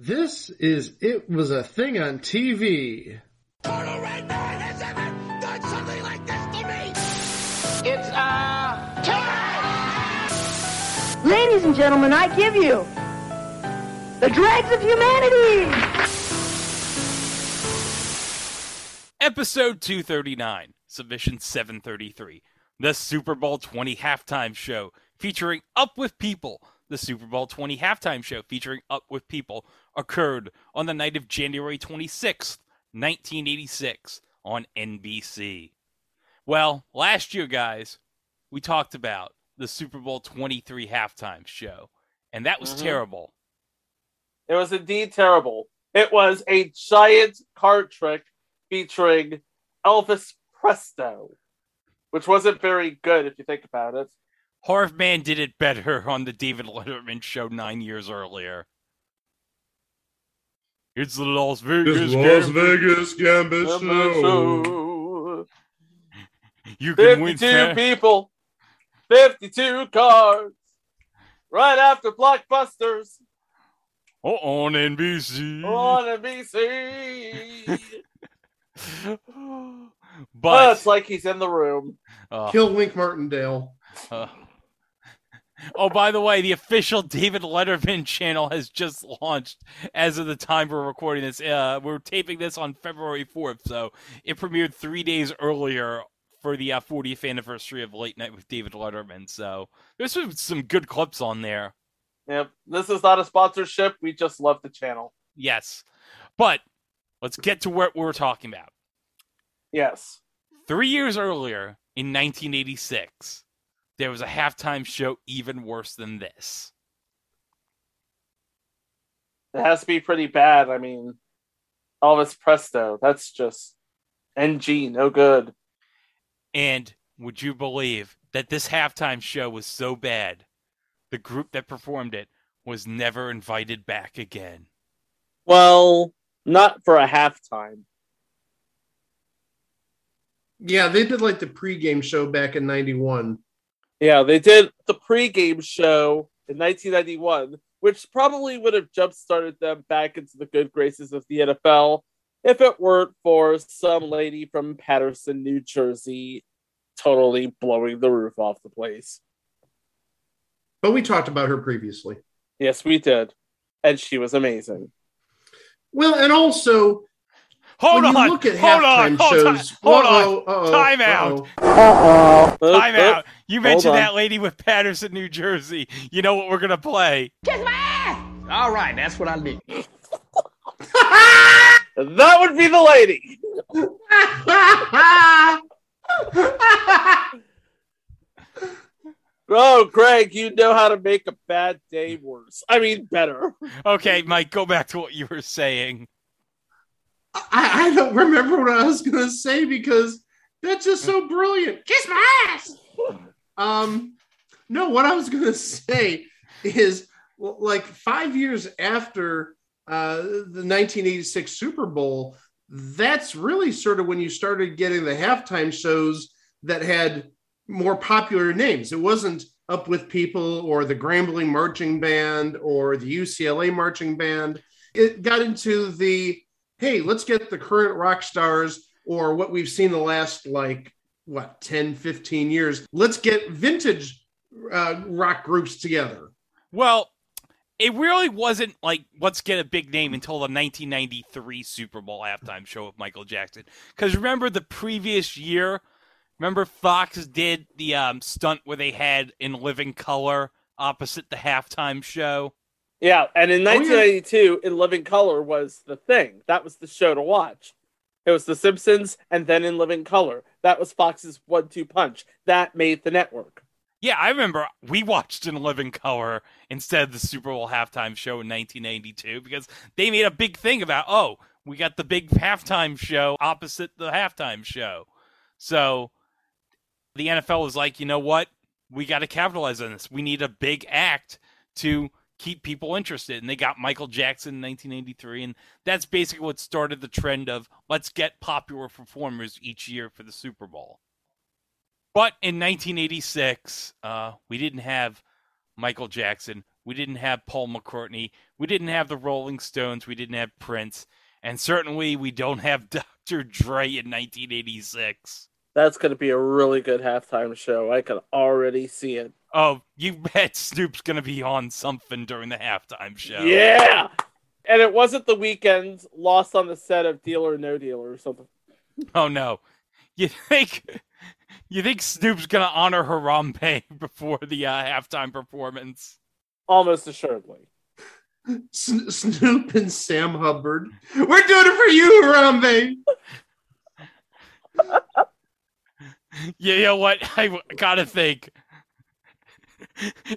This is It Was a Thing on TV. Total Red Man has ever done something like this to me! It's uh time! Ladies and gentlemen, I give you the dregs of humanity! Episode 239, Submission 733, the Super Bowl 20 halftime show featuring Up With People. The Super Bowl 20 halftime show featuring Up With People occurred on the night of January 26th, 1986 on NBC. Well, last year, guys, we talked about the Super Bowl 23 halftime show, and that was Mhm. terrible. It was indeed terrible. It was a giant card trick featuring Elvis Presto, which wasn't very good if you think about it. Harvman did it better on the David Letterman show nine years earlier. It's the Las Vegas. Gambit. Vegas Gambit So, You can win 52 fa- people, 52 cards, right after Blockbusters oh, on NBC. on NBC. Oh, but it's like he's in the room. uh, Kill Wink Martindale. uh, oh, by the way, the official David Letterman channel has just launched as of the time we're recording this. Uh, we're taping this on February 4th, so it premiered three days earlier for the uh, 40th anniversary of Late Night with David Letterman. So there's some, some good clips on there. Yep. This is not a sponsorship. We just love the channel. Yes. But let's get to what we're talking about. Yes. Three years earlier, in 1986, there was a halftime show even worse than this. It has to be pretty bad. I mean, Elvis Presto. That's just NG. No good. And would you believe that this halftime show was so bad, the group that performed it was never invited back again? Well, not for a halftime. Yeah, they did like the pregame show back in 91. Yeah, they did the pregame show in 1991, which probably would have jump started them back into the good graces of the NFL if it weren't for some lady from Paterson, New Jersey, totally blowing the roof off the place. But we talked about her previously. Yes, we did. And she was amazing. Well, and also, Hold when on! look at hold on! Hold on! shows, Hold on! uh-oh, uh-oh, Time out. uh-oh. Time out! You mentioned that lady with Paterson, New Jersey. You know what we're gonna play? Kiss my ass! All right, that's what I need. That would be the lady. Oh, Craig, you know how to make a bad day worse. I mean, better. Okay, Mike, go back to what you were saying. I, I don't remember what I was going to say because that's just so brilliant. Kiss my ass. Um, no, what I was going to say is like five years after uh, the 1986 Super Bowl, that's really sort of when you started getting the halftime shows that had more popular names. It wasn't Up with People or the Grambling Marching Band or the UCLA Marching Band. It got into the hey, let's get the current rock stars or what we've seen the last like what 10, 15 years. Let's get vintage uh, rock groups together. Well, it really wasn't like let's get a big name until the 1993 Super Bowl halftime show with Michael Jackson. Because remember the previous year, remember Fox did the um, stunt where they had in living color opposite the halftime show. Yeah, and in Oh, yeah. 1992, In Living Color was the thing. That was the show to watch. It was The Simpsons and then In Living Color. That was Fox's one-two punch. That made the network. Yeah, I remember we watched in living color instead of the Super Bowl halftime show in 1992 because they made a big thing about, oh, we got the big halftime show opposite the halftime show. So the NFL was like, you know what? We got to capitalize on this. We need a big act to keep people interested. And they got Michael Jackson in 1983. And that's basically what started the trend of let's get popular performers each year for the Super Bowl. But in 1986, uh, we didn't have Michael Jackson. We didn't have Paul McCartney. We didn't have the Rolling Stones. We didn't have Prince. And certainly we don't have Dr. Dre in 1986. That's going to be a really good halftime show. I can already see it. Oh, you bet Snoop's going to be on something during the halftime show. Yeah. And it wasn't the Weeknd lost on the set of Deal or No Deal or something. Oh no. You think you think Snoop's going to honor Harambe before the uh, halftime performance? Almost assuredly. S- Snoop and Sam Hubbard. We're doing it for you, Harambe. Yeah, you know what? I gotta think.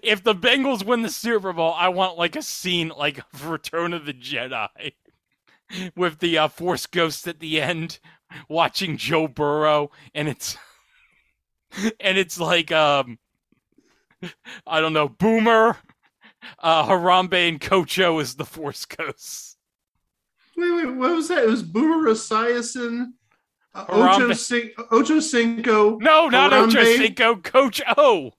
If the Bengals win the Super Bowl, I want like a scene like Return of the Jedi with the uh, Force Ghost at the end watching Joe Burrow, and it's and it's like um I don't know Boomer, uh, Harambe, and Kocho is the Force Ghosts. Wait, wait, what was that? It was Boomer Esiason, uh. Ocho, Cin- Ocho Cinco. No, not Ocho Harambe. Cinco, Coach O.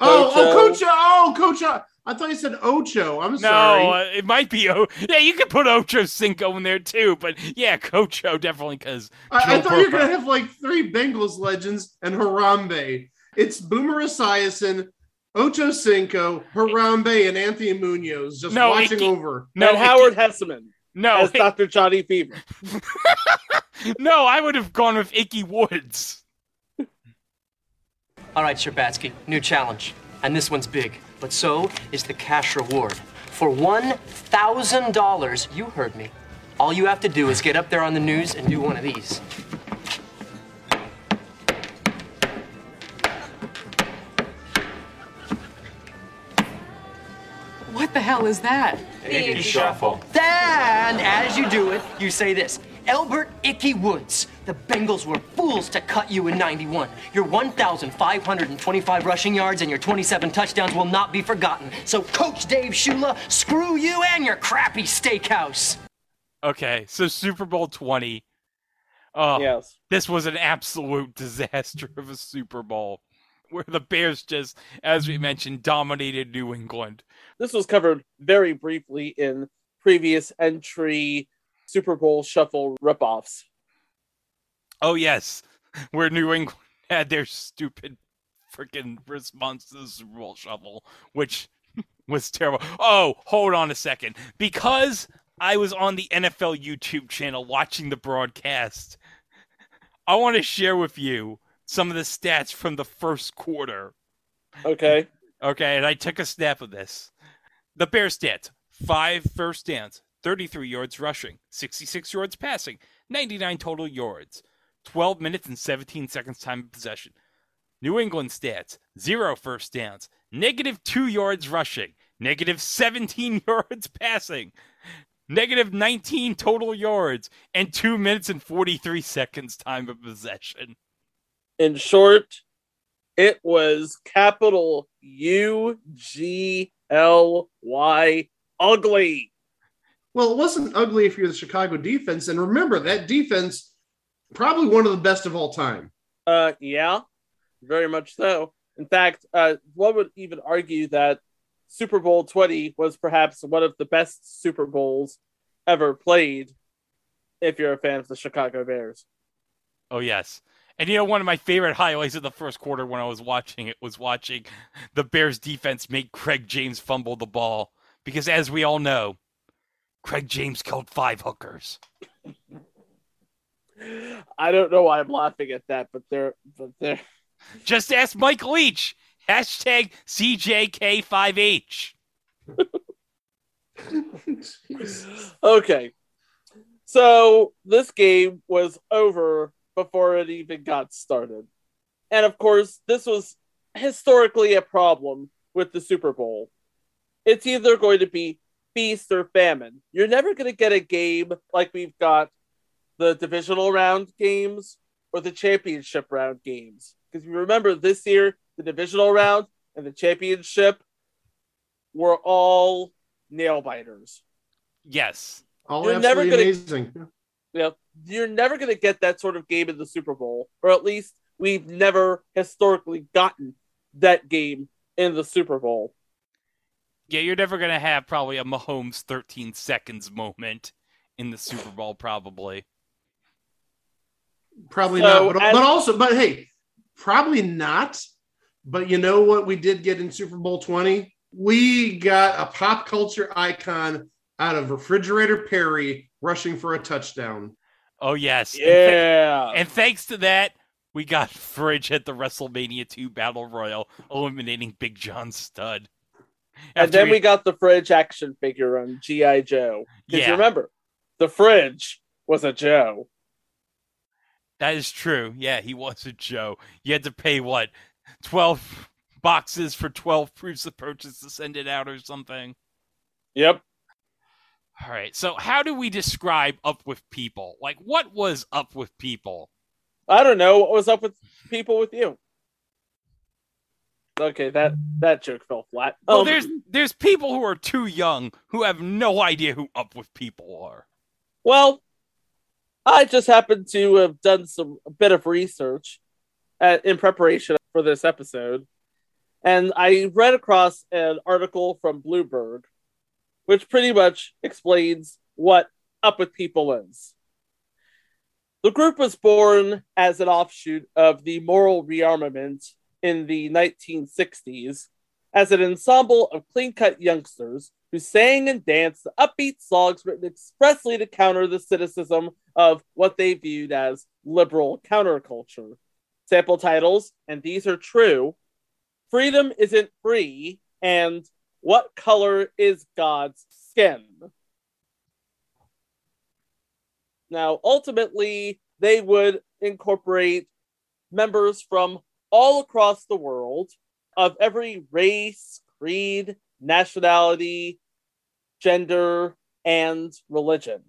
Oh, oh, Ocho. Coach. Oh, Coach. I thought you said Ocho. I'm No, sorry. uh, it might be O. Yeah, you could put Ocho Cinco in there too, but yeah, Coach definitely because I, I Joe thought you were gonna have like three Bengals legends and Harambe. It's Boomer Esiason, Ocho Cinco, Harambe, and Anthony Munoz just No, watching Ickey- over. no, and it- Howard Hesseman no, as Dr. Johnny Fever. no. I would have gone with Ickey Woods. All right, Scherbatsky, new challenge. And this one's big, but so is the cash reward. For $1,000, you heard me. All you have to do is get up there on the news and do one of these. What the hell is that? The shuffle. And as you do it, you say this Albert Ickey Woods, the Bengals were fools to cut you in 91. Your 1,525 rushing yards and your 27 touchdowns will not be forgotten. So, Coach Dave Shula, screw you and your crappy steakhouse. Okay, so Super Bowl twenty. Oh, Yes. this was an absolute disaster of a Super Bowl, where the Bears just, as we mentioned, dominated New England. This was covered very briefly in previous entry Super Bowl shuffle ripoffs. Oh yes, where New England had their stupid freaking response to the Super Bowl shuffle, which was terrible. Oh, hold on a second. Because I was on the NFL YouTube channel watching the broadcast, I want to share with you some of the stats from the first quarter. Okay. Okay, and I took a snap of this. The Bears stats five first downs, 33 yards rushing, 66 yards passing, 99 total yards, 12 minutes and 17 seconds time of possession. New England stats zero first downs, negative two yards rushing, negative 17 yards passing, negative 19 total yards, and two minutes and 43 seconds time of possession. In short, it was capital U G L Y ugly. Well, it wasn't ugly if you're the Chicago defense, and remember that defense probably one of the best of all time. Uh, yeah, very much so. In fact, uh, one would even argue that Super Bowl 20 was perhaps one of the best Super Bowls ever played if you're a fan of the Chicago Bears. Oh yes. And you know one of my favorite highlights of the first quarter when I was watching it was watching the Bears defense make Craig James fumble the ball because as we all know, Craig James killed five hookers. I don't know why I'm laughing at that, but they're but they're Just ask Mike Leach. Hashtag CJK5H. okay. So this game was over before it even got started. And of course, this was historically a problem with the Super Bowl. It's either going to be feast or famine. You're never going to get a game like we've got the divisional round games or the championship round games. Because you remember this year, the divisional round and the championship were all nail biters. Yes. All You're never gonna- amazing. you know, you're never going to get that sort of game in the Super Bowl, or at least we've never historically gotten that game in the Super Bowl. Yeah, you're never gonna have probably a Mahomes 13 seconds moment in the Super Bowl, probably. Probably So, not, but, as- but also, but hey, probably not. But you know what we did get in Super Bowl 20? We got a pop culture icon out of Refrigerator Perry rushing for a touchdown. Oh yes. And th- Yeah. And thanks to that, we got Fridge at the WrestleMania 2 Battle Royal, eliminating Big John Studd. And then he- we got the fridge action figure on G.I. Joe. Because Yeah. remember, the fridge was a Joe. That is true. Yeah, he was a Joe. You had to pay what? 12 boxes for 12 proofs of purchase to send it out or something. Yep. All right. So, how do we describe Up with People? Like, what was Up with People? I don't know what was up with people with you. Okay, that that joke fell flat. Well, Um, there's there's people who are too young who have no idea who Up with People are. Well, I just happened to have done some a bit of research at, in preparation for this episode, and I read across an article from Bloomberg, which pretty much explains what Up with People is. The group was born as an offshoot of the moral rearmament in the 1960s as an ensemble of clean cut youngsters who sang and danced to upbeat songs written expressly to counter the cynicism of what they viewed as liberal counterculture. Sample titles, and these are true Freedom Isn't Free, and What Color is God's Skin? Now, ultimately, they would incorporate members from all across the world of every race, creed, nationality, gender, and religion.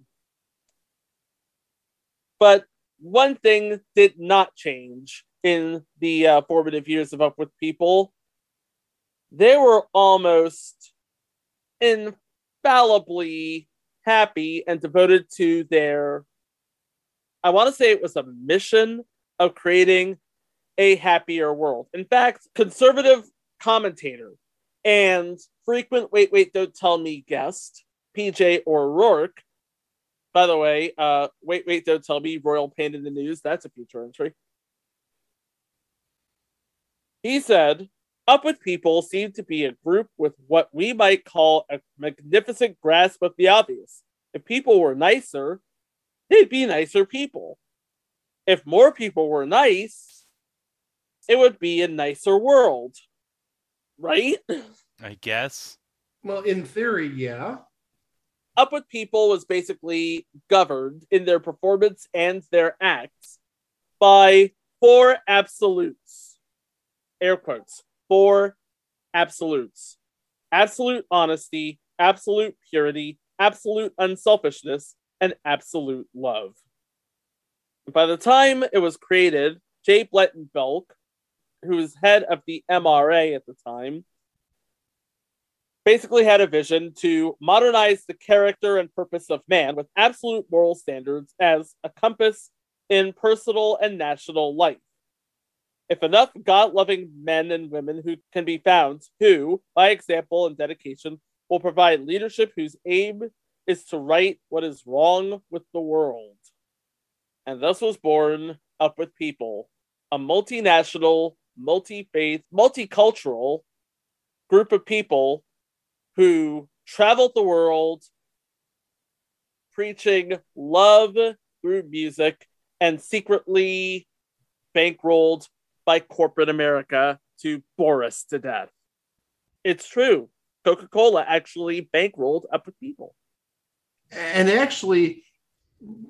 But one thing did not change in the uh, formative years of Up With People. They were almost infallibly happy and devoted to their, I want to say it was a mission of creating a happier world. In fact, conservative commentator and frequent Wait, Wait, Don't Tell Me guest, PJ O'Rourke. By the way, uh, Wait, Wait, Don't Tell Me, Royal Pain in the News, that's a future entry. He said, Up with People seemed to be a group with what we might call a magnificent grasp of the obvious. If people were nicer, they'd be nicer people. If more people were nice, it would be a nicer world. Right? I guess. Well, in theory, yeah. Up with People was basically governed in their performance and their acts by four absolutes. Air quotes. Four absolutes. Absolute honesty, absolute purity, absolute unselfishness, and absolute love. By the time it was created, Jay Blanton Belk, who was head of the MRA at the time, basically had a vision to modernize the character and purpose of man with absolute moral standards as a compass in personal and national life. If enough God loving men and women who can be found, who, by example and dedication, will provide leadership whose aim is to right what is wrong with the world. And thus was born Up with People, a multinational, multi faith, multicultural group of people who traveled the world preaching love through music and secretly bankrolled by corporate America to bore us to death. It's true. Coca Cola actually bankrolled Up with People. And actually,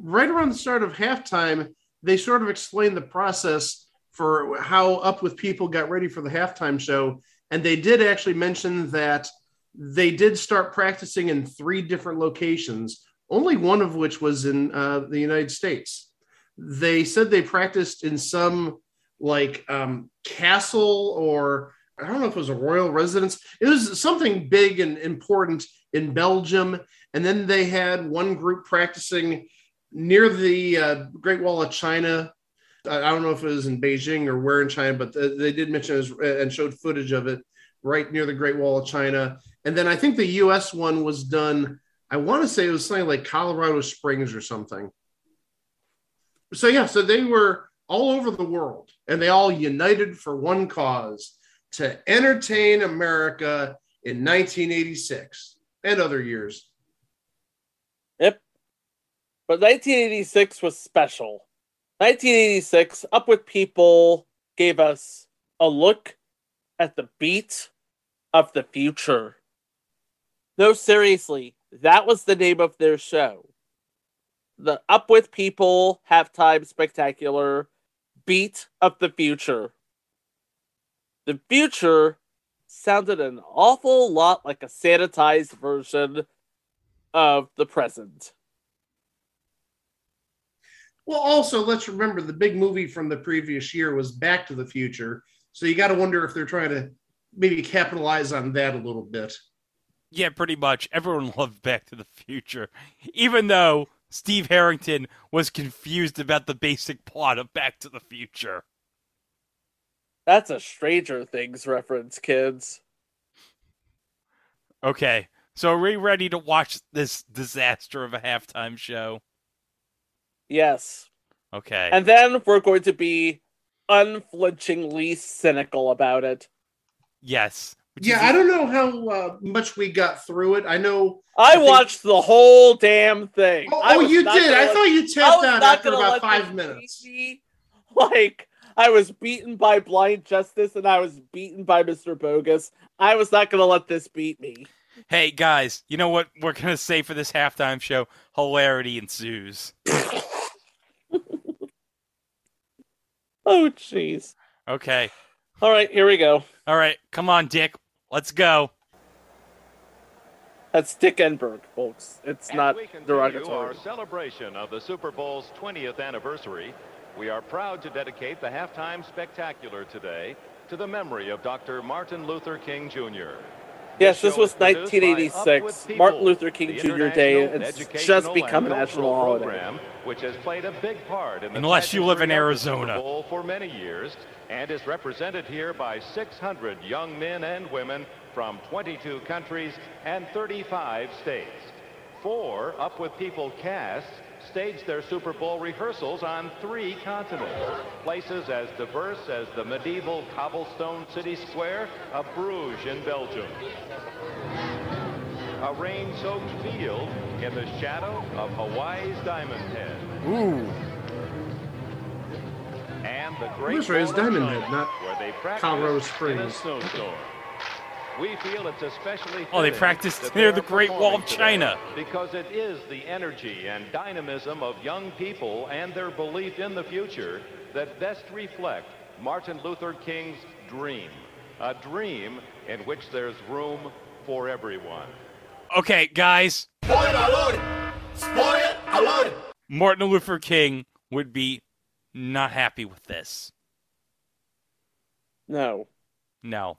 right around the start of halftime, they sort of explained the process for how Up with People got ready for the halftime show. And they did actually mention that they did start practicing in three different locations, only one of which was in uh, the United States. They said they practiced in some like um, castle or I don't know if it was a royal residence. It was something big and important in Belgium. And then they had one group practicing near the uh, Great Wall of China. I don't know if it was in Beijing or where in China, but th- they did mention was, uh, and showed footage of it right near the Great Wall of China. And then I think the US one was done, I want to say it was something like Colorado Springs or something. So, yeah, so they were all over the world and they all united for one cause to entertain America in 1986 and other years. Yep. But 1986 was special. 1986, Up with People gave us a look at the beat of the future. No, seriously, that was the name of their show. The Up with People halftime spectacular beat of the future. The future sounded an awful lot like a sanitized version of the present. Well, also, let's remember the big movie from the previous year was Back to the Future. So you got to wonder if they're trying to maybe capitalize on that a little bit. Yeah, pretty much. Everyone loved Back to the Future, even though Steve Harrington was confused about the basic plot of Back to the Future. That's a Stranger Things reference, kids. Okay, so are we ready to watch this disaster of a halftime show? Yes. Okay. And then we're going to be unflinchingly cynical about it. yes. Yeah, is- I don't know how uh, much we got through it. I know. I, think- watched the whole damn thing. Oh, oh, you did. gonna I let- thought you I tapped out after about five minutes. beat me. Like I was beaten by Blind Justice and I was beaten by Mr. Bogus. I was not gonna let this beat me. Hey guys, you know what we're gonna say for this halftime show? Hilarity ensues. Oh jeez. Okay. All right, here we go. All right, come on, Dick. Let's go. That's Dick Enberg, folks. It's As not we continue derogatory. our celebration of the Super Bowl's 20th anniversary, we are proud to dedicate the halftime spectacular today to the memory of Dr. Martin Luther King Jr. Yes, this was is produced by Up 1986, Martin Luther King Jr. Day. It's just become a national holiday. program, which has played a big part in the Unless you live in tapestry of the Arizona. For many years and is represented here by 600 young men and women from 22 countries and 35 states. Four Up With People casts staged their Super Bowl rehearsals on three continents. Places as diverse as the medieval cobblestone city square of Bruges in Belgium. A rain-soaked field in the shadow of Hawaii's Diamond Head. Ooh. And the great That's right, it's Bone of Diamond Head, not where they practice Colorado in a Springs. Snowstorm. We feel it's especially Oh, they practiced near the Great Wall of China. because it is the energy and dynamism of young people and their belief in the future that best reflect Martin Luther King's dream, a dream in which there's room for everyone. Okay, guys. Martin Luther King would be not happy with this. No. No.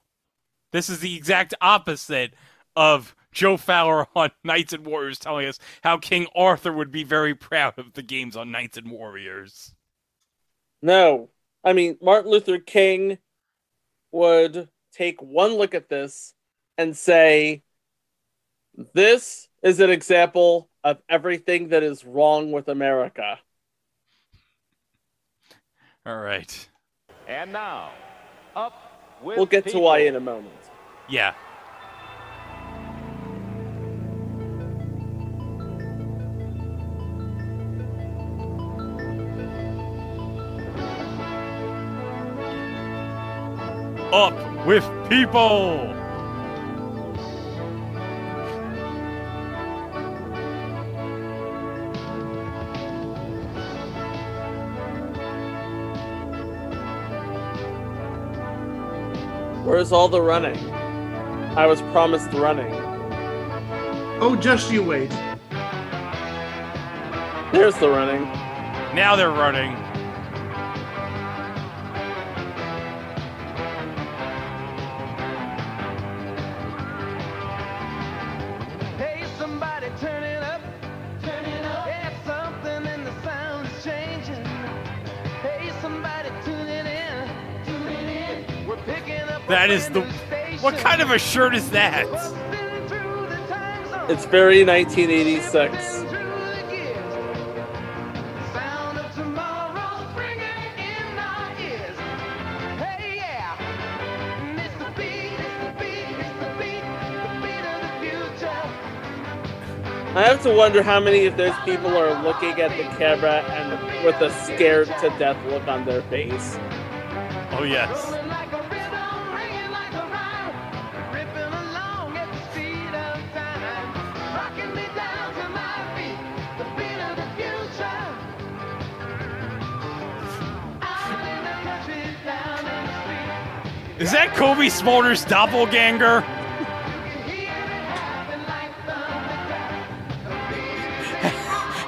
This is the exact opposite of Joe Fowler on Knights and Warriors telling us how King Arthur would be very proud of the games on Knights and Warriors. No. I mean, Martin Luther King would take one look at this and say, This is an example of everything that is wrong with America. All right. And now, up with We'll get to why in a moment. Yeah. Up with people. Where's all the running? I was promised running. Oh, just you wait. There's the running. Now they're running. Hey, somebody turn it up. Turn it up. Yeah, something in the sound is changing. Hey, somebody tune it in. Tune it in. We're picking up. That is the new station. What kind of a shirt is that? It's very 1986. Sound of tomorrow's ringing in our ears. Hey, yeah. It's the beat, it's the beat, it's the beat, the beat of the future. I have to wonder how many of those people are looking at the camera and with a scared to death look on their face. Oh yes. Is that Cobie Smulders' doppelganger?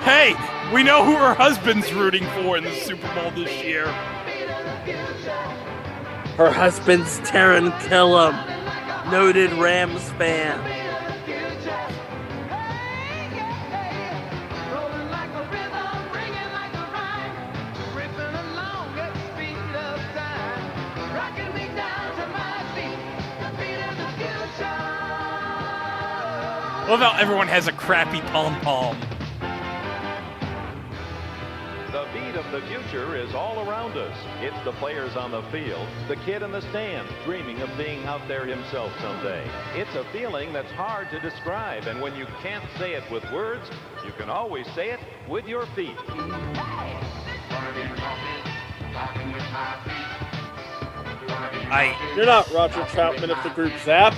Hey, we know who her husband's rooting for in the Super Bowl this year. Her husband's Taran Killam, noted Rams fan. Love how everyone has a crappy pom pom. The beat of the future is all around us. It's the players on the field, the kid in the stands dreaming of being out there himself someday. It's a feeling that's hard to describe, and when you can't say it with words, you can always say it with your feet. I You're not Roger Troutman of the group Zapp.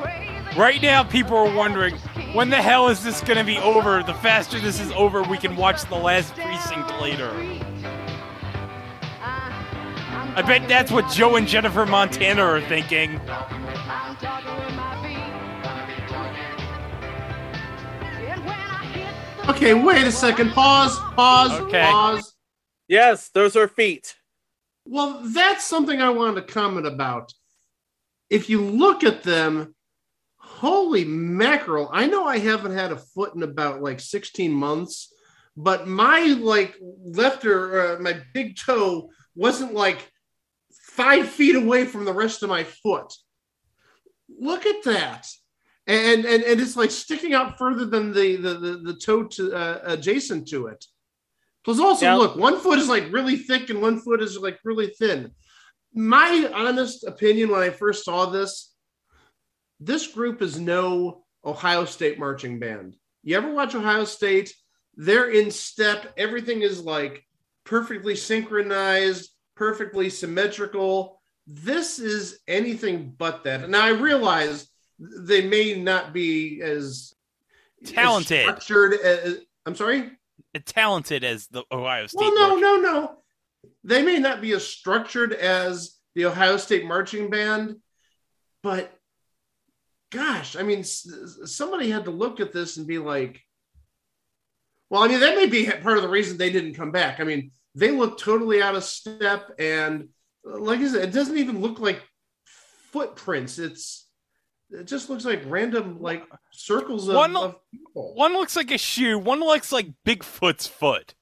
Crazy right now people are wondering when the hell is this gonna be over? The faster this is over, we can watch the last precinct later. I bet that's what Joe and Jennifer Montana are thinking. Okay, wait a second. Pause. Pause. Okay. Pause. Yes, those are feet. Well, that's something I wanted to comment about. If you look at them, holy mackerel! I know I haven't had a foot in about like 16 months, but my like left or uh, my big toe wasn't like five feet away from the rest of my foot. Look at that. And, and and it's like sticking out further than the the the, the toe to uh, adjacent to it. Plus, also Yeah. look, one foot is like really thick and one foot is like really thin. My honest opinion when I first saw this, this group is no Ohio State marching band. You ever watch Ohio State? They're in step. Everything is like perfectly synchronized, perfectly symmetrical. This is anything but that. Now I realize they may not be as as Talented. structured. As, I'm sorry. Talented as the Ohio State. Well, no, march- no, no. They may not be as structured as the Ohio State marching band, but gosh, I mean, somebody had to look at this and be like, well, I mean, that may be part of the reason they didn't come back. I mean, they look totally out of step, and like I said, it doesn't even look like footprints. It's it just looks like random like circles of, One- of people. One looks like a shoe. One looks like Bigfoot's foot.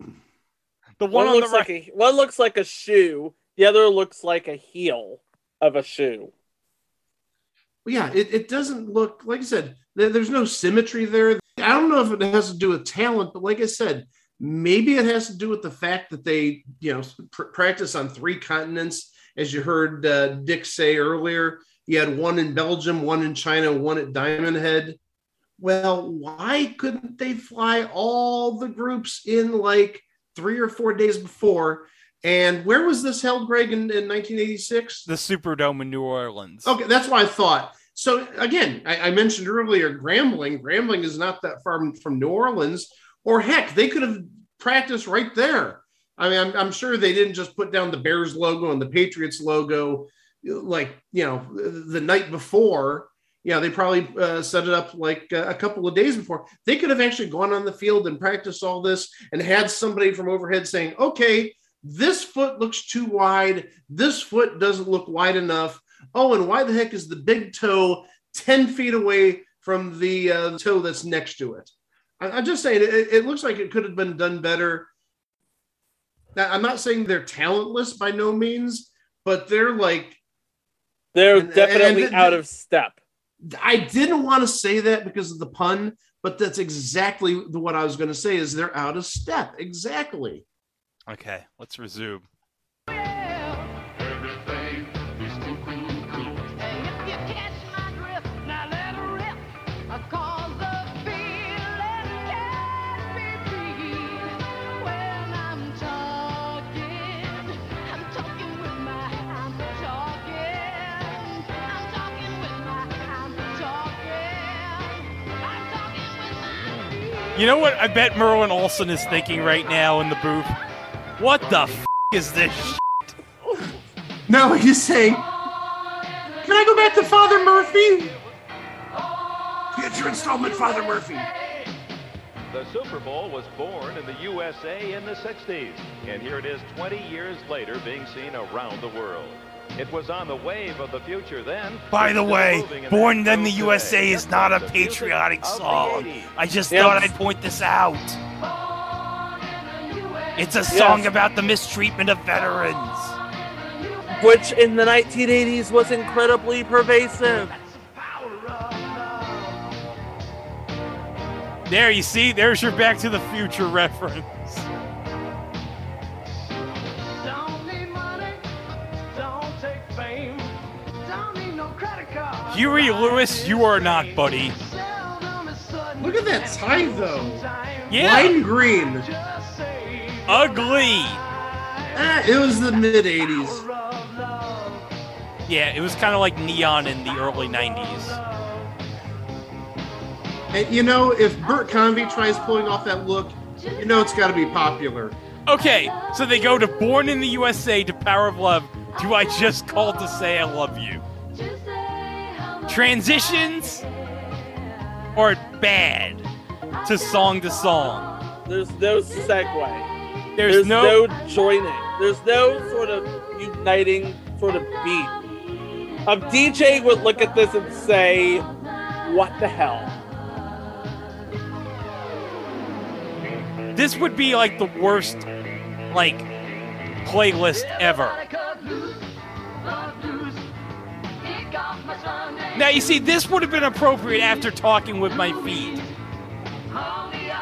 The one, One, on looks the right. like a one looks like a shoe. The other looks like a heel of a shoe. Well, yeah, it, it doesn't look like I said. There, there's no symmetry there. I don't know if it has to do with talent, but like I said, maybe it has to do with the fact that they, you know, pr- practice on three continents, as you heard uh, Dick say earlier. You had one in Belgium, one in China, one at Diamond Head. Well, why couldn't they fly all the groups in like three or four days before? And where was this held, Greg, in, in 1986? The Superdome in New Orleans. Okay, that's what I thought. So again, I, I mentioned earlier Grambling. Grambling is not that far from, from New Orleans, or heck, they could have practiced right there. I mean, I'm, I'm sure they didn't just put down the Bears logo and the Patriots logo, like you know, the night before. Yeah, they probably uh, set it up like uh, a couple of days before. They could have actually gone on the field and practiced all this, and had somebody from overhead saying, "Okay, this foot looks too wide. This foot doesn't look wide enough. Oh, and why the heck is the big toe 10 feet away from the uh, toe that's next to it? I, I'm just saying, it, it looks like it could have been done better. Now, I'm not saying they're talentless by no means, but they're like, They're And- definitely and- out of step. I didn't want to say that because of the pun, but that's exactly what I was going to say is they're out of step. Exactly. Okay, let's resume. You know what I bet Merlin Olsen is thinking right now in the booth? What the f is this? sh- No, he's saying, Can I go back to Father Murphy? Future installment, Father Murphy. The Super Bowl was born in the USA in the 60s, and here it is 20 years later being seen around the world. It was on the wave of the future then. By the way, Born that in the USA today. is not a patriotic song. I just Yep. thought I'd point this out. It's a song Yes. about the mistreatment of veterans. Which in the 1980s was incredibly pervasive. There, you see, there's your Back to the Future reference. Huey Lewis, you are not, buddy. Look at that tie, though. Yeah, Lime green. ugly. Ah, it was the mid 80s. Yeah, it was kind of like neon in the early 90s. And you know, if Bert Convy tries pulling off that look, you know it's got to be popular. Okay, so they go to Born in the USA to Power of Love. Do I just call to say I love you? Transitions or bad to song to song? There's no segue. There's, There's no, no joining. There's no sort of uniting sort of beat. A DJ would look at this and say, "What the hell?" This would be like the worst like playlist ever. Now you see, this would have been appropriate after talking with my feet.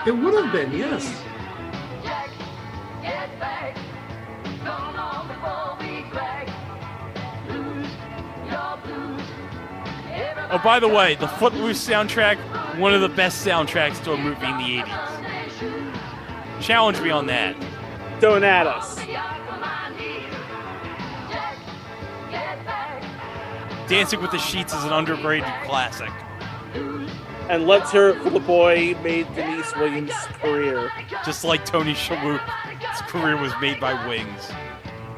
It would have been, yes. Oh, by the way, the Footloose soundtrack, one of the best soundtracks to a movie in the 80s. Challenge me on that. Don't at us. Dancing with the Sheets is an underrated classic. And let's hear it for the boy made Deniece Williams' career. Just like Tony Shalhoub, his career was made by Wings.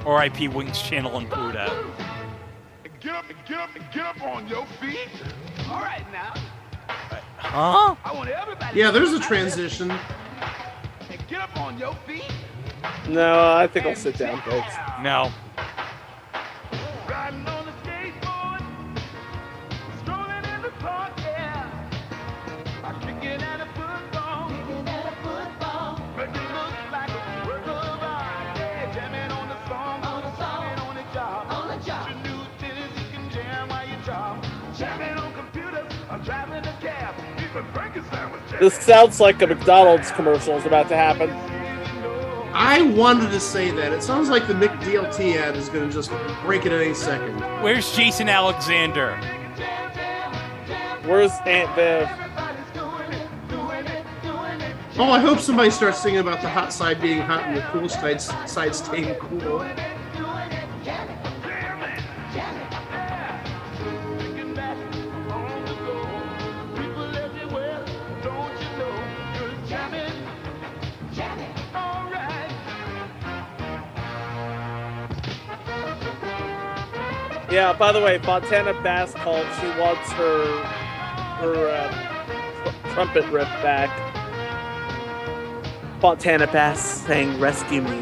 R.I.P. Wings Channel and Pluto. Get up, get up, get up on your feet. All right now. Huh? I want everybody. Yeah, there's a transition. Get up on your feet. No, I think I'll sit down, folks. No. This sounds like a McDonald's commercial is about to happen. I wanted to say that. It sounds like the McDLT ad is going to just break it any second. Where's Jason Alexander? Where's Aunt Viv? Oh, I hope somebody starts singing about the hot side being hot and the cool side, side staying cool. Yeah. By the way, Fontella Bass called. She wants her her uh, tr- trumpet riff back. Fontella Bass sang "Rescue Me."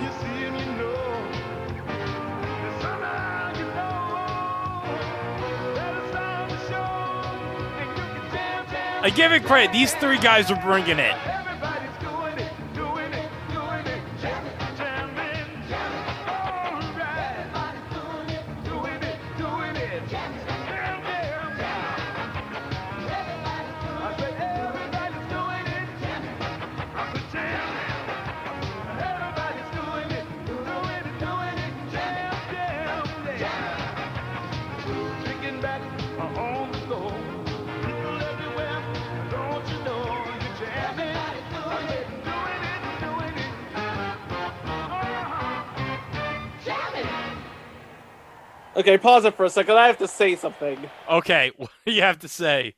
I give it credit. These three guys are bringing it. Okay, pause it for a second. I have to say something. Okay, what do you have to say?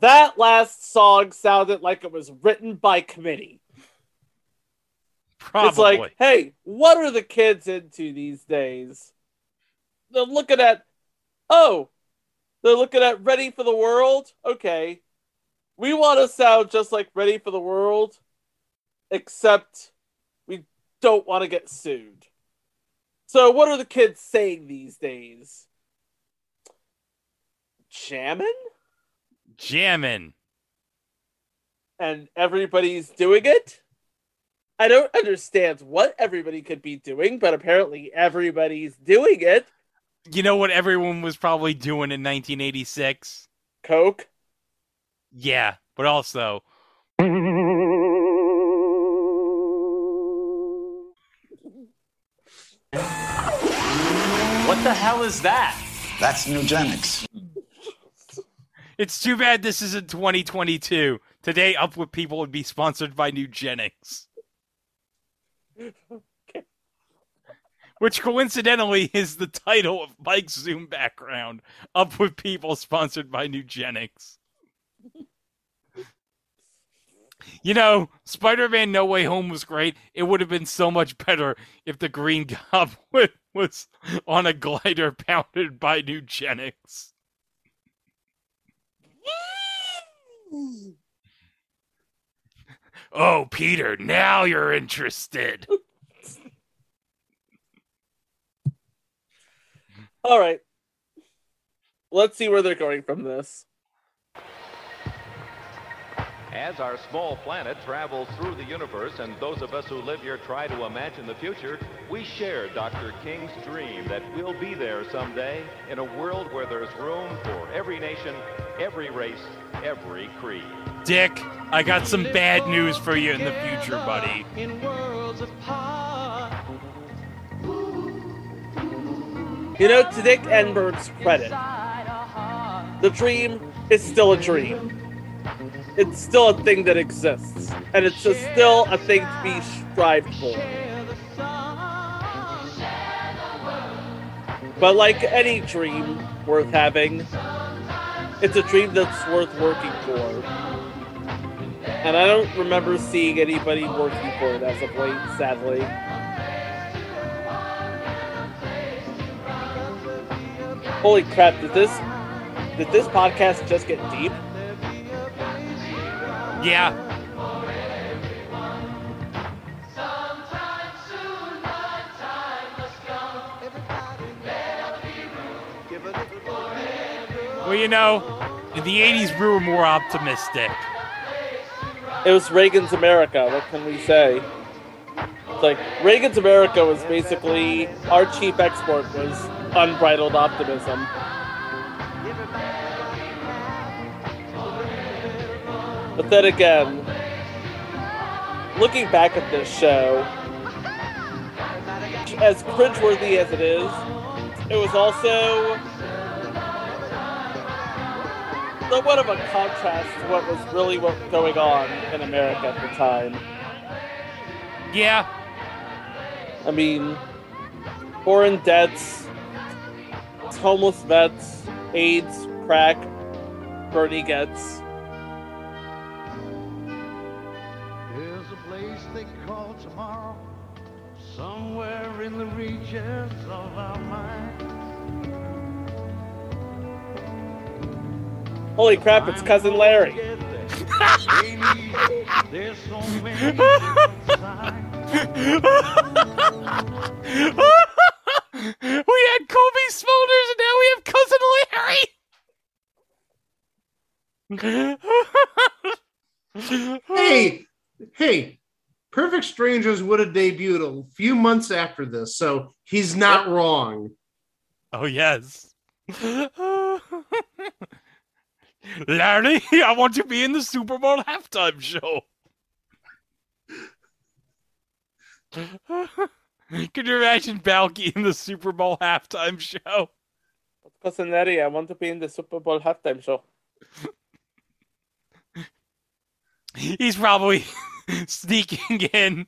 That last song sounded like it was written by committee. Probably. It's like, hey, what are the kids into these days? They're looking at, oh, they're looking at Ready for the World. Okay, we want to sound just like Ready for the World, except we don't want to get sued. So, what are the kids saying these days? Jamming? Jamming. and everybody's doing it. I don't understand what everybody could be doing, but apparently everybody's doing it. You know what everyone was probably doing in 1986? Coke. Yeah, but also What the hell is that? That's Nugenix. it's too bad this isn't 2022. Today, Up with People would be sponsored by Nugenix. Which coincidentally is the title of Mike's Zoom background. Up with People, sponsored by Nugenix. You know, Spider Man No Way Home was great. It would have been so much better if the Green Goblin was on a glider pounded by Nugenix. Oh, Peter, now you're interested. All right. Let's see where they're going from this. As our small planet travels through the universe and those of us who live here try to imagine the future, we share Dr. King's dream that we'll be there someday in a world where there's room for every nation, every race, every creed. Dick, I got some bad news for you in the future, buddy. In worlds apart. You know, to Dick Enberg's credit, the dream is still a dream. It's still a thing that exists, and it's just still a thing to be strived for. But like any dream worth having, it's a dream that's worth working for. And I don't remember seeing anybody working for it as of late, sadly. Holy crap, did this did this podcast just get deep? Yeah. Well, you know, in the 80s, we were more optimistic. It was Reagan's America. What can we say? It's like Reagan's America was basically our chief export was unbridled optimism. But then again, looking back at this show, as cringeworthy as it is, it was also somewhat of a contrast to what was really what going on in America at the time. Yeah. I mean, foreign debts, homeless vets, AIDS, crack, Bernie Goetz. In the regions of our mind. Holy crap, it's cousin Larry. There's so many we had Cobie Smulders and now we have Cousin Larry. hey, hey, Perfect Strangers would have debuted a few months after this, so he's not wrong. Oh yes. Larry, I want to be in the Super Bowl halftime show. Could you imagine Balki in the Super Bowl halftime show? Cousin Larry, I want to be in the Super Bowl halftime show. He's probably sneaking in,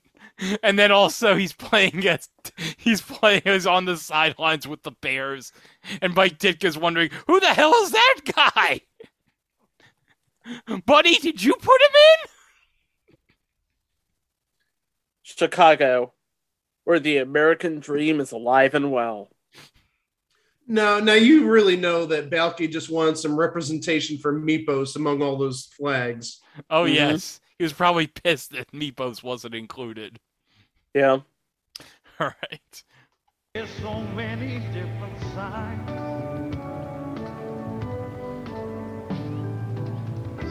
and then also he's playing against. He's playing is on the sidelines with the Bears, and Mike Ditka's wondering who the hell is that guy. Buddy, did you put him in? Chicago, where the American dream is alive and well. No, now you really know that Balki just wanted some representation for Mypos among all those flags. Oh Mhm. yes, he was probably pissed that Mypos wasn't included. Yeah. All right. There's so many different sides.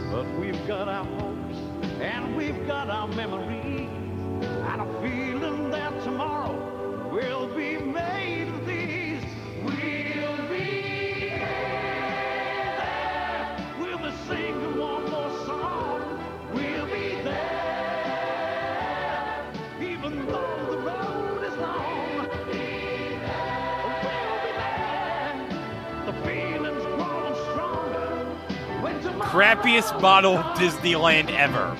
But we've got our hopes and we've got our memories. And a feeling that tomorrow will be Crappiest model Disneyland ever.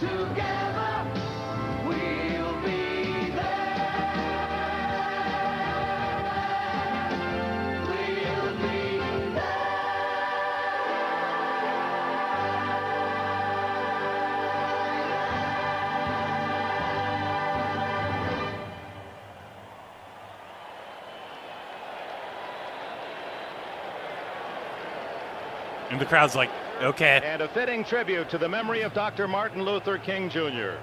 Crowd's like, okay. And a fitting tribute to the memory of Dr. Martin Luther King Jr.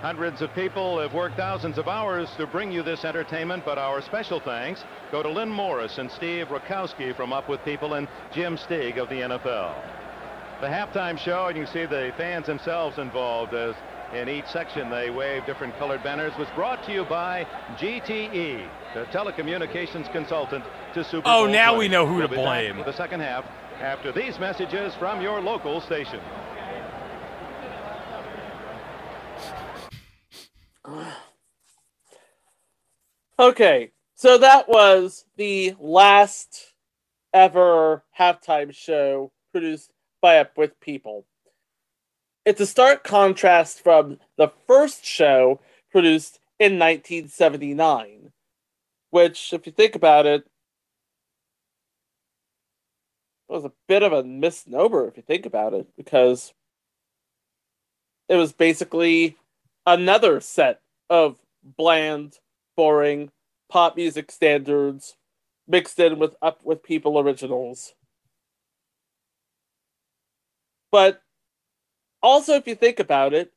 Hundreds of people have worked thousands of hours to bring you this entertainment, but our special thanks go to Lynn Morris and Steve Rakowski from Up With People and Jim Steeg of the NFL. The halftime show, and you see the fans themselves involved as in each section they wave different colored banners, was brought to you by GTE, the telecommunications consultant to Super oh, Bowl. Oh, now 20. we know who We'll to blame. for the second half after these messages from your local station. Okay, so that was the last ever halftime show produced by Up With People. It's a stark contrast from the first show produced in 1979, which, if you think about it, was a bit of a misnomer if you think about it, because it was basically another set of bland, boring pop music standards mixed in with up with people originals. But also, if you think about it,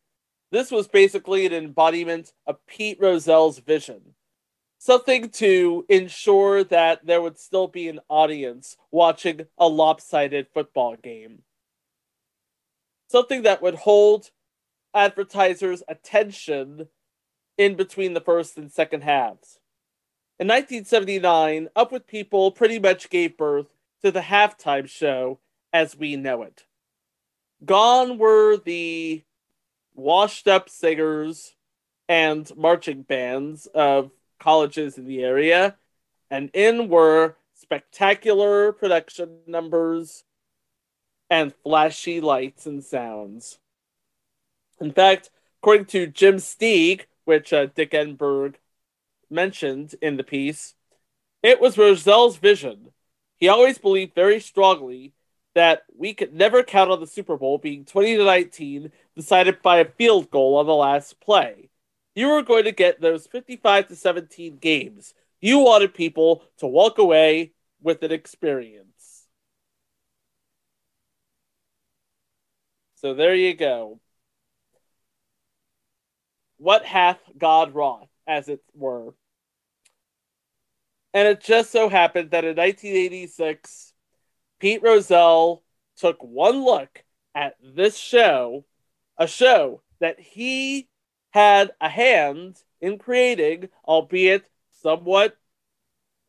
this was basically an embodiment of Pete Rozelle's vision. Something to ensure that there would still be an audience watching a lopsided football game. Something that would hold advertisers' attention in between the first and second halves. In 1979, Up With People pretty much gave birth to the halftime show as we know it. Gone were the washed up singers and marching bands of colleges in the area, and in were spectacular production numbers and flashy lights and sounds. In fact, according to Jim Steeg, which uh, Dick Enberg mentioned in the piece, it was Rozelle's vision. He always believed very strongly that we could never count on the Super Bowl being 20 to 19, decided by a field goal on the last play. You were going to get those 55 to 17 games. You wanted people to walk away with an experience. So there you go. What hath God wrought, as it were? And it just so happened that in 1986, Pete Rozelle took one look at this show a show that he had a hand in creating, albeit somewhat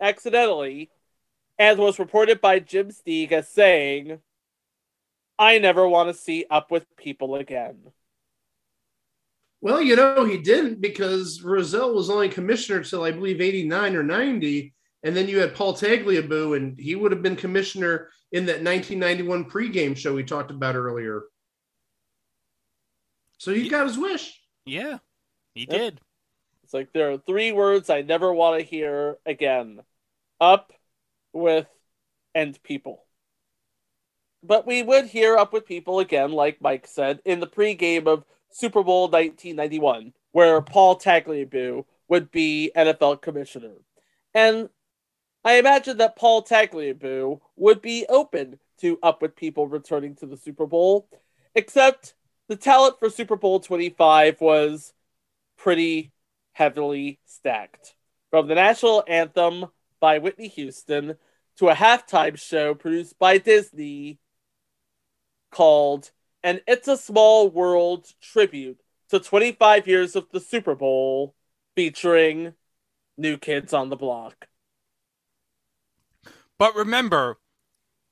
accidentally, as was reported by Jim Steeg as saying, I never want to see Up with People again. Well, you know, he didn't because Rozelle was only commissioner till I believe 89 or 90. And then you had Paul Tagliabue, and he would have been commissioner in that 1991 pregame show we talked about earlier. So he got his wish. Yeah, he Yep. did. It's like there are three words I never want to hear again up with and people. But we would hear up with people again, like Mike said, in the pregame of Super Bowl 1991, where Paul Tagliabue would be NFL commissioner. And I imagine that Paul Tagliabue would be open to up with people returning to the Super Bowl, except the talent for Super Bowl 25 was pretty heavily stacked. From the national anthem by Whitney Houston to a halftime show produced by Disney called An It's a Small World tribute to 25 years of the Super Bowl featuring New Kids on the Block. But remember,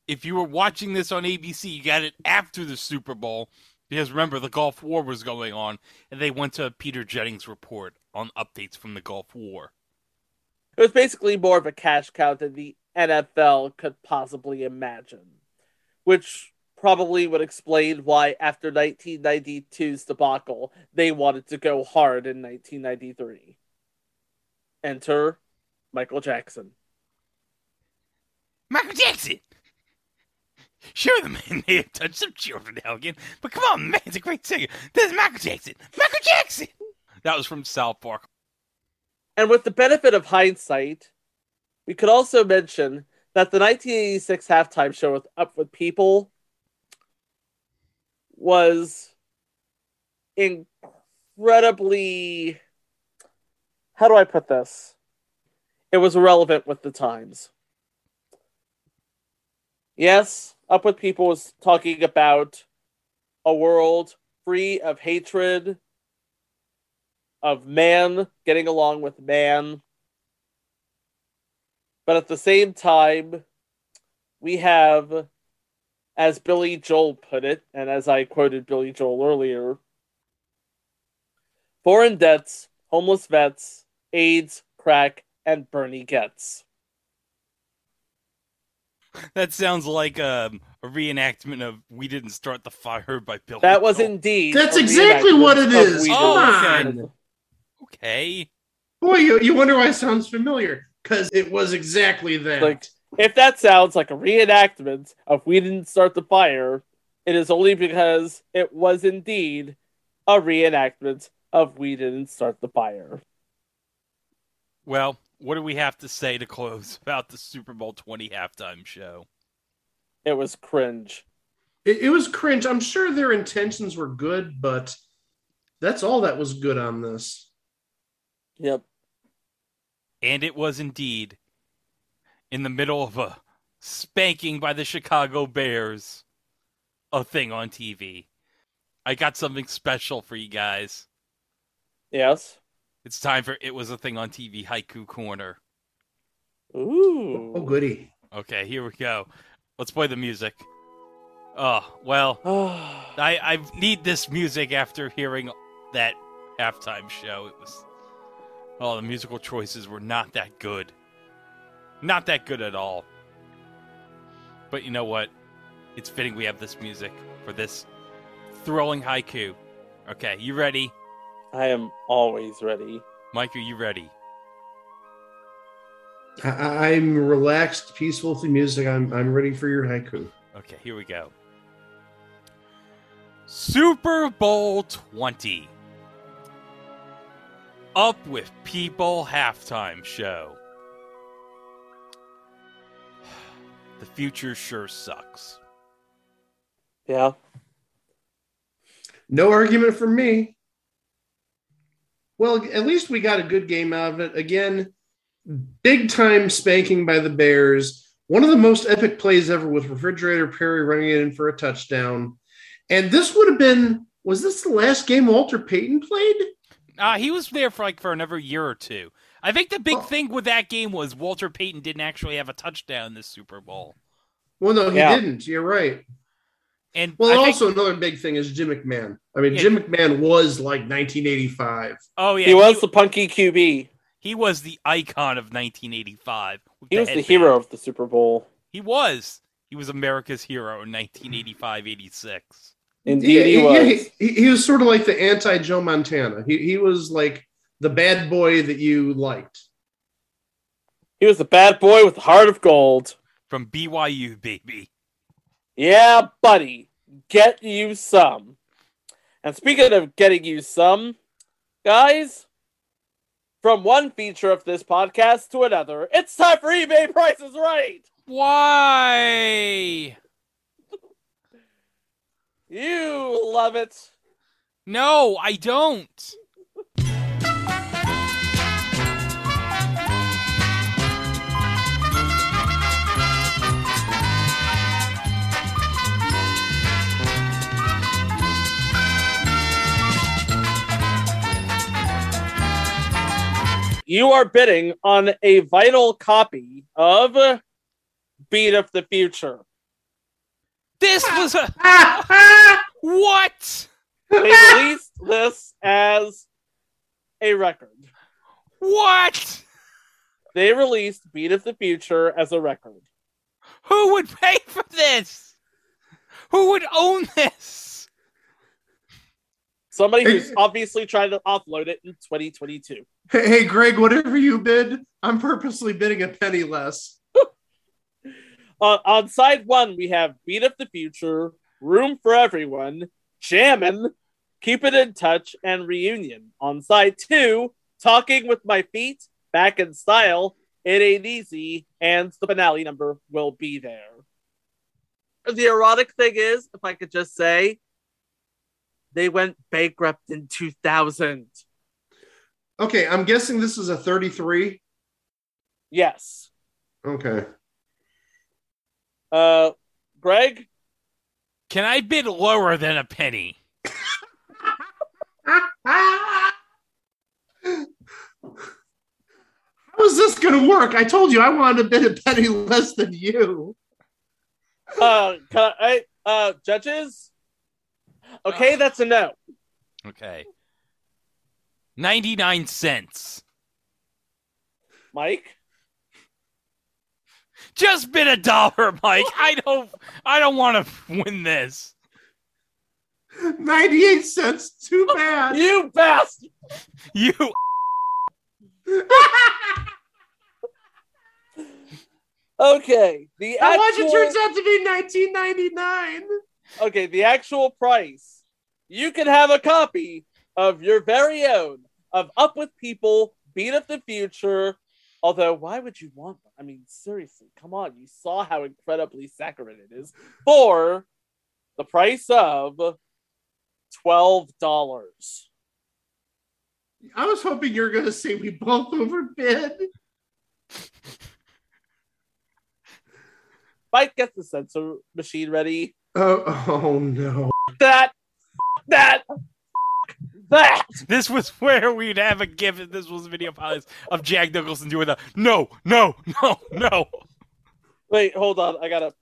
if you were watching this on ABC, you got it after the Super Bowl because remember the Gulf War was going on, and they went to Peter Jennings' report on updates from the Gulf War. It was basically more of a cash cow than the NFL could possibly imagine, which probably would explain why, after 1992's debacle, they wanted to go hard in 1993. Enter Michael Jackson. Michael Jackson. Sure, the man may have touched some children, Elgin, but come on, man, it's a great singer. This is Michael Jackson. Michael Jackson. That was from South Park. And with the benefit of hindsight, we could also mention that the 1986 halftime show with Up with People was incredibly. How do I put this? It was relevant with the times. Yes, Up with People was talking about a world free of hatred, of man getting along with man. But at the same time, we have, as Billy Joel put it, and as I quoted Billy Joel earlier, foreign debts, homeless vets, AIDS, crack, and Bernie Goetz. That sounds like um, a reenactment of "We Didn't Start the Fire" by Billy. That was indeed. That's exactly what it is. of Oh, Didn't okay. Okay. Boy, you, you wonder why it sounds familiar because it was exactly that. Like, if that sounds like a reenactment of We Didn't Start the Fire, it is only because it was indeed a reenactment of We Didn't Start the Fire. Well, what do we have to say to close about the Super Bowl 20 halftime show? It was cringe. it, it was cringe. I'm sure their intentions were good, but that's all that was good on this. Yep. And it was indeed in the middle of a spanking by the Chicago Bears, a thing on TV. I got something special for you guys. Yes. It's time for It Was a Thing on TV Haiku Corner. Ooh. Oh, goody. Okay, here we go. Let's play the music. Oh, well, oh. I, I need this music after hearing that halftime show. It was. Oh, the musical choices were not that good. Not that good at all. But you know what? It's fitting we have this music for this thrilling haiku. Okay, you ready? I am always ready. Mike, are you ready? I, I'm relaxed, peaceful with the music. I'm, I'm ready for your haiku. Okay, here we go. Super Bowl 20. Up with People halftime show. The future sure sucks. Yeah. No argument from me. Well, at least we got a good game out of it. Again, big time spanking by the Bears. One of the most epic plays ever with Refrigerator Perry running it in for a touchdown. And this would have been Was this the last game Walter Payton played? Uh, he was there for like for another year or two. I think the Oh. big thing with that game was Walter Payton didn't actually have a touchdown this Super Bowl. Well, no, he Yeah. didn't. You're right. And Well, I think- also another big thing is Jim McMahon. I mean, Yeah. Jim McMahon was like 1985. oh yeah, he was the punky QB. he was the icon of 1985. with He was the hero of the Super Bowl. He was. He was America's hero in 1985-86. Indeed, Yeah, he yeah, was. he, he was sort of like the anti Joe Montana. He he was like the bad boy that you liked. He was the bad boy with the heart of gold. From BYU, baby. Yeah, buddy. Get you some. And speaking of getting you some, guys, from one feature of this podcast to another, it's time for eBay Prices Right. Why? You love it. No, I don't. You are bidding on a vital copy of Beat of the Future. This was a what? They released this as a record. What? They released Beat of the Future as a record. Who would pay for this? Who would own this? Somebody who's obviously trying to offload it in 2022. Hey, hey, Greg, whatever you bid, I'm purposely bidding a penny less. Uh, on side one, we have Beat Up the Future, Room for Everyone, Jammin', Keep It in Touch, and Reunion. On side two, Talking with My Feet, Back in Style, It Ain't Easy, and the finale number will be there. The erotic thing is, if I could just say, they went bankrupt in 2000. Okay, I'm guessing this is a 33. Yes. Okay. Uh, Greg? Can I bid lower than a penny? How is this going to work? I told you I wanted to bid a penny less than you. Uh, can I, uh, judges? Okay, that's a no. Okay. 99 cents. Mike? Just bid a dollar, Mike. I don't I don't want to win this. 98 cents. Too bad. You bastard! You Okay, the I watch actual, it turns out to be 1999. okay, the actual price. You can have a copy of your very own of Up with People, Beat of the Future. Although, why would you want one? I mean, seriously, come on. You saw how incredibly saccharine it is for the price of twelve dollars. I was hoping you were going to say we both overbid. Mike, get the sensor machine ready. Oh, oh no. That, that, that. This was where we'd have a gift if this was a video podcast of Jack Nicholson doing the no, no, no, no, Wait, hold on. I gotta.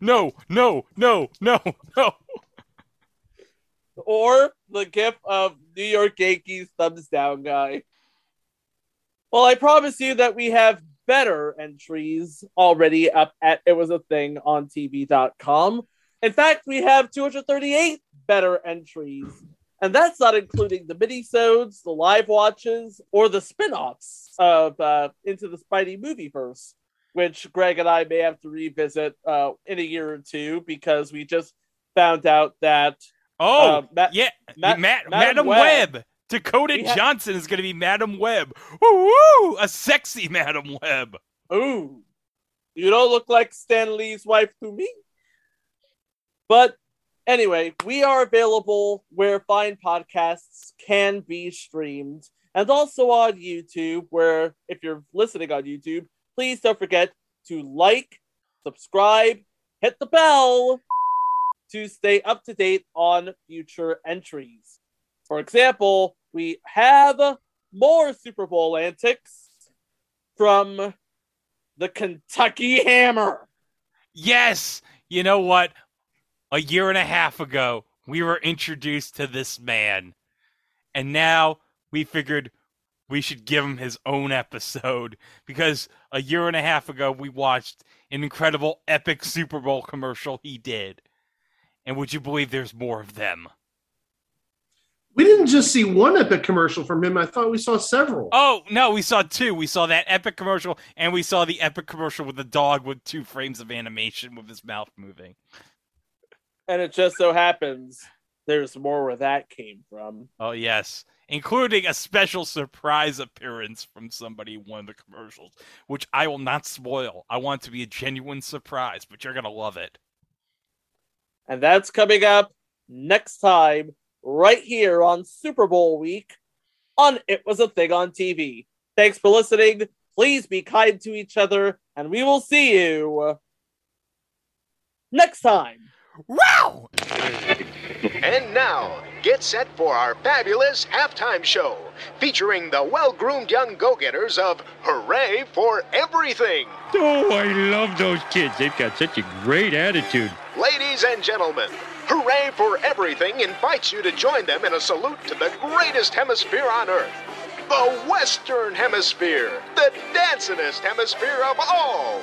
no, no, no, no, no. or the gif of New York Yankees thumbs down guy. Well, I promise you that we have better entries already up at it was a thing on TV.com. In fact, we have 238 better entries. And that's not including the minisodes, the live watches, or the spin-offs of uh, Into the Spidey Movieverse, which Greg and I may have to revisit uh, in a year or two because we just found out that Oh, uh, Ma- yeah, Ma- Ma- Madam Madam Web. Web. Dakota ha- Johnson is going to be Madam Web. Woo! A sexy Madam Web. Ooh, you don't look like Stan Lee's wife to me. But anyway, we are available where fine podcasts can be streamed, and also on YouTube. Where if you're listening on YouTube, please don't forget to like, subscribe, hit the bell to stay up to date on future entries. For example, we have more Super Bowl antics from the Kentucky Hammer. Yes. You know what? A year and a half ago, we were introduced to this man. And now we figured we should give him his own episode because a year and a half ago we watched an incredible epic Super Bowl commercial he did. And would you believe there's more of them? We didn't just see one epic commercial from him. I thought we saw several. Oh, no, we saw two. We saw that epic commercial and we saw the epic commercial with the dog with two frames of animation with his mouth moving. And it just so happens there's more where that came from. Oh, yes. Including a special surprise appearance from somebody in one of the commercials, which I will not spoil. I want it to be a genuine surprise, but you're going to love it. And that's coming up next time, right here on Super Bowl week on It Was a Thing on TV. Thanks for listening. Please be kind to each other, and we will see you next time. Wow! And now, get set for our fabulous halftime show featuring the well groomed young go getters of Hooray for Everything. Oh, I love those kids. They've got such a great attitude. Ladies and gentlemen, Hooray for Everything invites you to join them in a salute to the greatest hemisphere on Earth, the Western Hemisphere, the dancingest hemisphere of all.